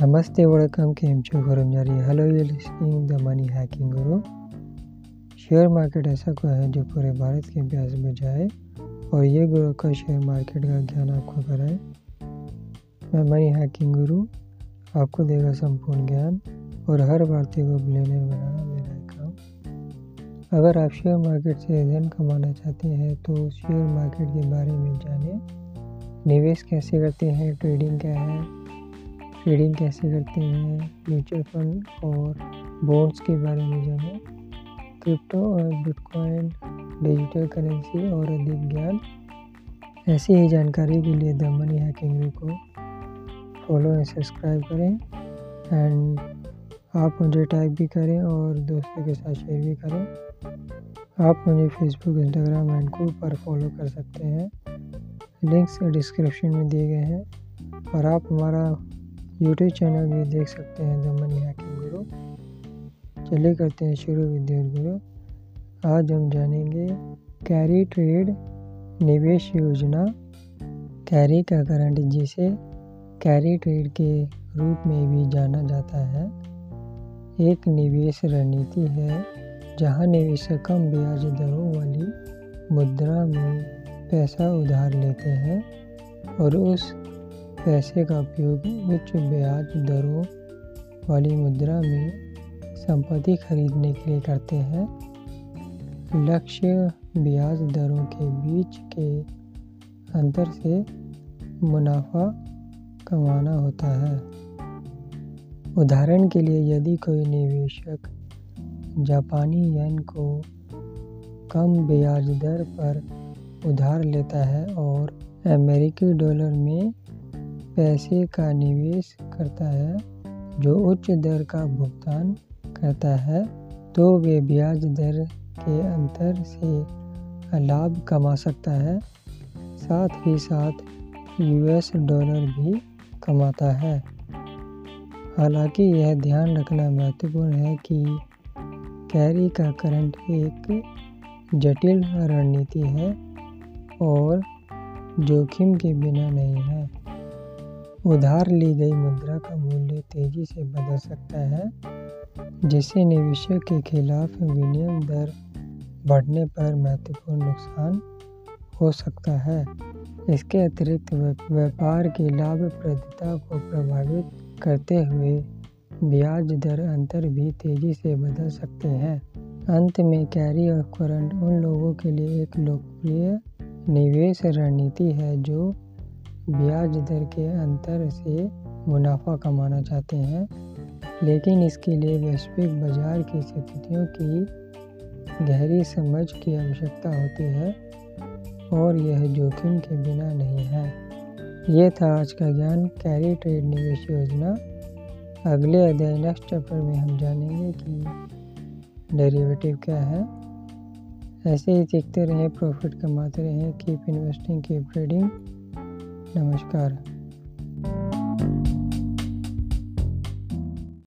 Namaste, welcome केम छो गरम जारी hello you listening the money hacking guru share market ऐसा कोई है जो पूरे भारत के प्यास बुझाए और ये गुरु का शेयर मार्केट का ज्ञान आपको कराए। मैं मनी हैकिंग गुरु आपको देगा संपूर्ण ज्ञान और हर भारतीय को बिलियनर बनाना मेरा काम। अगर आप शेयर मार्केट से धन कमाना चाहते हैं तो शेयर मार्केट के बारे में जानें। निवेश कैसे करते हैं ट्रेडिंग क्या है ट्रेडिंग कैसे करते हैं म्यूचुअल फंड और बॉन्ड्स के बारे में जानें। क्रिप्टो और बिटकॉइन डिजिटल करेंसी और अधिक ज्ञान। ऐसी ही जानकारी के लिए द मनी हैकिंग को फॉलो एंड सब्सक्राइब करें। एंड आप मुझे टाइप भी करें और दोस्तों के साथ शेयर भी करें। आप मुझे फेसबुक इंस्टाग्राम एंड को पर फॉलो कर सकते हैं। लिंक्स डिस्क्रिप्शन में दिए गए हैं। और आप हमारा यूट्यूब चैनल भी देख सकते हैं दमन मनी हैकिंग गुरु चले करते हैं शुरू विद्युत गुरु आज हम जानेंगे कैरी ट्रेड निवेश योजना। कैरी का करंट जिसे कैरी ट्रेड के रूप में भी जाना जाता है। एक निवेश रणनीति है, जहाँ निवेशक कम ब्याज दरों वाली मुद्रा में पैसा उधार लेते हैं और उस पैसे का उपयोग उच्च ब्याज दरों वाली मुद्रा में संपत्ति खरीदने के लिए करते हैं। लक्ष्य ब्याज दरों के बीच के अंतर से मुनाफा कमाना होता है। उदाहरण के लिए यदि कोई निवेशक जापानी येन को कम ब्याज दर पर उधार लेता है और अमेरिकी डॉलर में पैसे का निवेश करता है, जो उच्च दर का भुगतान करता है तो वे ब्याज दर के अंतर से लाभ कमा सकता है। साथ ही साथ यूएस डॉलर भी कमाता है। हालाँकि यह ध्यान रखना महत्वपूर्ण है कि कैरी का करंट एक जटिल रणनीति है और जोखिम के बिना नहीं है। उधार ली गई मुद्रा का मूल्य तेज़ी से बदल सकता है, जिससे निवेशक के खिलाफ विनिमय दर बढ़ने पर महत्वपूर्ण नुकसान हो सकता है। इसके अतिरिक्त व्यापार की लाभप्रदता को प्रभावित करते हुए ब्याज दर अंतर भी तेज़ी से बदल सकते हैं। अंत में, कैरी और करंट उन लोगों के लिए एक लोकप्रिय निवेश रणनीति है जो ब्याज दर के अंतर से मुनाफा कमाना चाहते हैं, लेकिन इसके लिए वैश्विक बाज़ार की स्थितियों की गहरी समझ की आवश्यकता होती है और यह जोखिम के बिना नहीं है। ये था आज का ज्ञान। कैरी ट्रेड निवेश योजना। अगले अध्याय नेक्स्ट चैप्टर में हम जानेंगे कि डेरिवेटिव क्या है। ऐसे ही सीखते रहें, प्रॉफिट कमाते रहें, keep investing, keep trading. Não, cara.